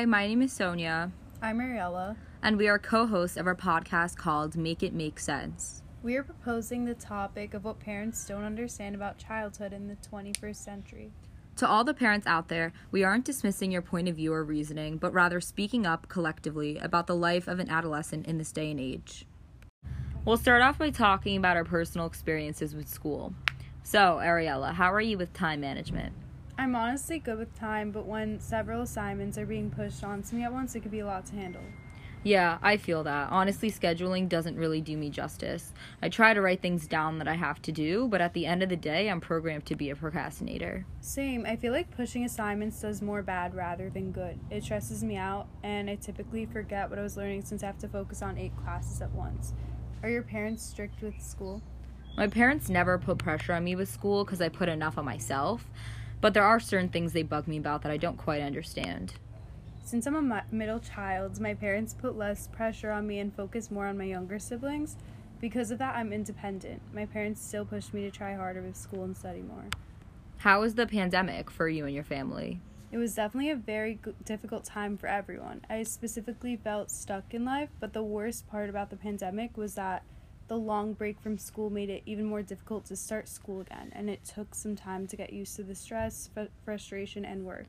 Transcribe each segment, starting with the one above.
Hi, my name is Sonia, I'm Mariella. and we are co hosts of our podcast called Make It Make Sense. We are proposing the topic of what parents don't understand about childhood in the 21st century. To all the parents out there, we aren't dismissing your point of view or reasoning, but rather speaking up collectively about the life of an adolescent in this day and age. We'll start off by talking about our personal experiences with school. So, Ariella, how are you with time management? I'm honestly good with time, but when several assignments are being pushed onto me at once, it can be a lot to handle. Yeah, I feel that. Honestly, scheduling doesn't really do me justice. I try to write things down that I have to do, but at the end of the day, I'm programmed to be a procrastinator. Same, I feel like pushing assignments does more bad rather than good. It stresses me out, and I typically forget what I was learning since I have to focus on eight classes at once. Are your parents strict with school? My parents never put pressure on me with school because I put enough on myself, but there are certain things they bug me about that I don't quite understand. Since I'm a mi- middle child, my parents put less pressure on me and focus more on my younger siblings. Because of that, I'm independent. My parents still push me to try harder with school and study more. How was the pandemic for you and your family? It was definitely a very g- difficult time for everyone. I specifically felt stuck in life, but the worst part about the pandemic was that the long break from school made it even more difficult to start school again, and it took some time to get used to the stress, fr- frustration, and work.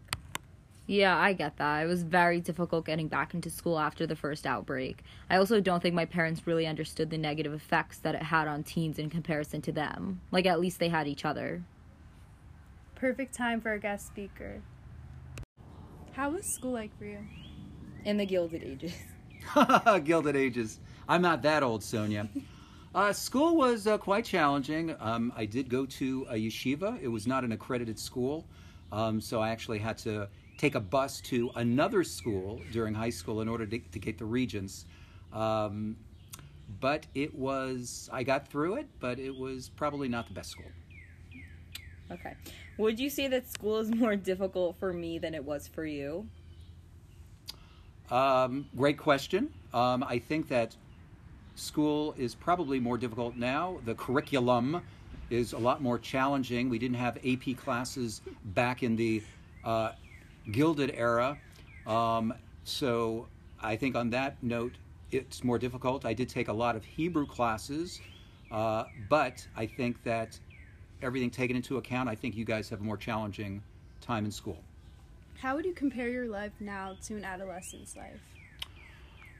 Yeah, I get that. It was very difficult getting back into school after the first outbreak. I also don't think my parents really understood the negative effects that it had on teens in comparison to them. Like, at least they had each other. Perfect time for our guest speaker. How was school like for you? In the Gilded Ages. Gilded Ages. I'm not that old, Sonia. Uh, school was uh, quite challenging. Um, I did go to a yeshiva. It was not an accredited school, um, so I actually had to take a bus to another school during high school in order to, to get the regents. Um, but it was, I got through it, but it was probably not the best school. Okay. Would you say that school is more difficult for me than it was for you? Um, great question. Um, I think that school is probably more difficult now. The curriculum is a lot more challenging. We didn't have AP classes back in the uh, Gilded era. Um, so I think on that note, it's more difficult. I did take a lot of Hebrew classes, uh, but I think that everything taken into account, I think you guys have a more challenging time in school. How would you compare your life now to an adolescent's life?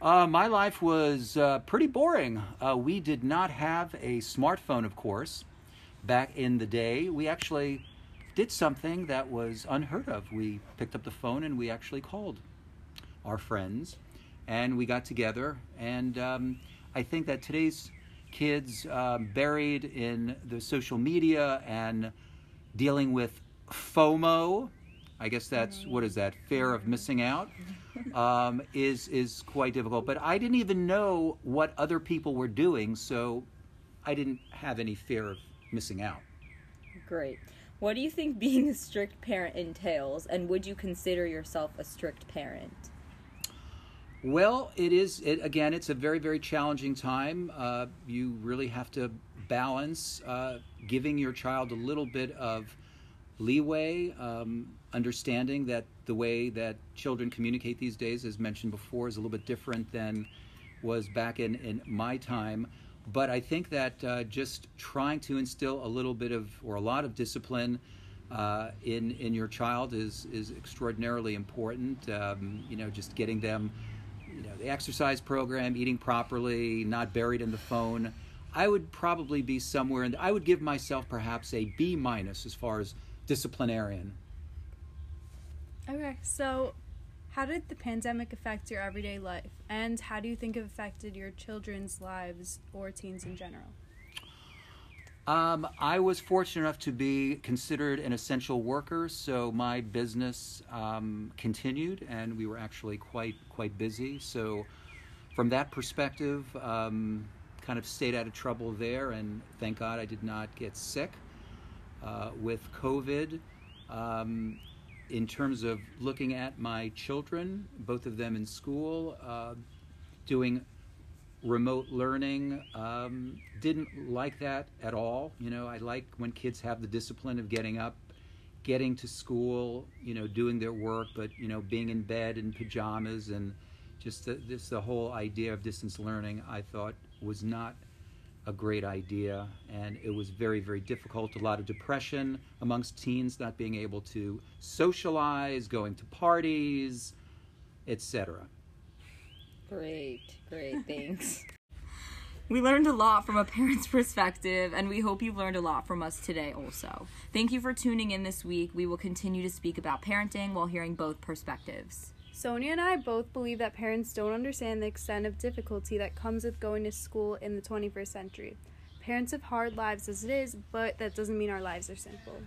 Uh, my life was uh, pretty boring. Uh, we did not have a smartphone, of course. Back in the day, we actually did something that was unheard of. We picked up the phone and we actually called our friends and we got together. And um, I think that today's kids, um, buried in the social media and dealing with FOMO, I guess that's what is that fear of missing out um, is is quite difficult. But I didn't even know what other people were doing, so I didn't have any fear of missing out. Great. What do you think being a strict parent entails, and would you consider yourself a strict parent? Well, it is. It again. It's a very very challenging time. Uh, you really have to balance uh, giving your child a little bit of leeway, um, understanding that the way that children communicate these days, as mentioned before, is a little bit different than was back in, in my time. But I think that uh, just trying to instill a little bit of or a lot of discipline uh, in in your child is is extraordinarily important. Um, you know, just getting them, you know, the exercise program, eating properly, not buried in the phone. I would probably be somewhere, and I would give myself perhaps a B minus as far as disciplinarian. Okay, so how did the pandemic affect your everyday life? And how do you think it affected your children's lives or teens in general? Um, I was fortunate enough to be considered an essential worker, so my business um, continued, and we were actually quite quite busy. So, from that perspective, um, kind of stayed out of trouble there, and thank God I did not get sick uh, with COVID. Um, in terms of looking at my children, both of them in school, uh, doing remote learning, um, didn't like that at all. You know, I like when kids have the discipline of getting up getting to school, you know, doing their work, but you know, being in bed in pajamas and just the, this the whole idea of distance learning, I thought was not a great idea, and it was very very difficult. A lot of depression amongst teens, not being able to socialize, going to parties, etc. Great, great, thanks. We learned a lot from a parent's perspective, and we hope you've learned a lot from us today also. Thank you for tuning in this week. We will continue to speak about parenting while hearing both perspectives. Sonia and I both believe that parents don't understand the extent of difficulty that comes with going to school in the 21st century. Parents have hard lives as it is, but that doesn't mean our lives are simple.